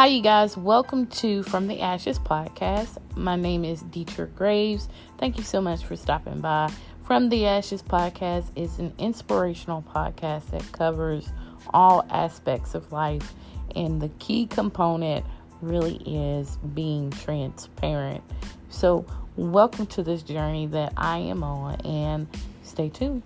Hi, you guys. Welcome to From the Ashes podcast. My name is Dietrich Graves. Thank you so much for stopping by. From the Ashes podcast is an inspirational podcast that covers all aspects of life, and the key component really is being transparent. So, welcome to this journey that I am on, and stay tuned.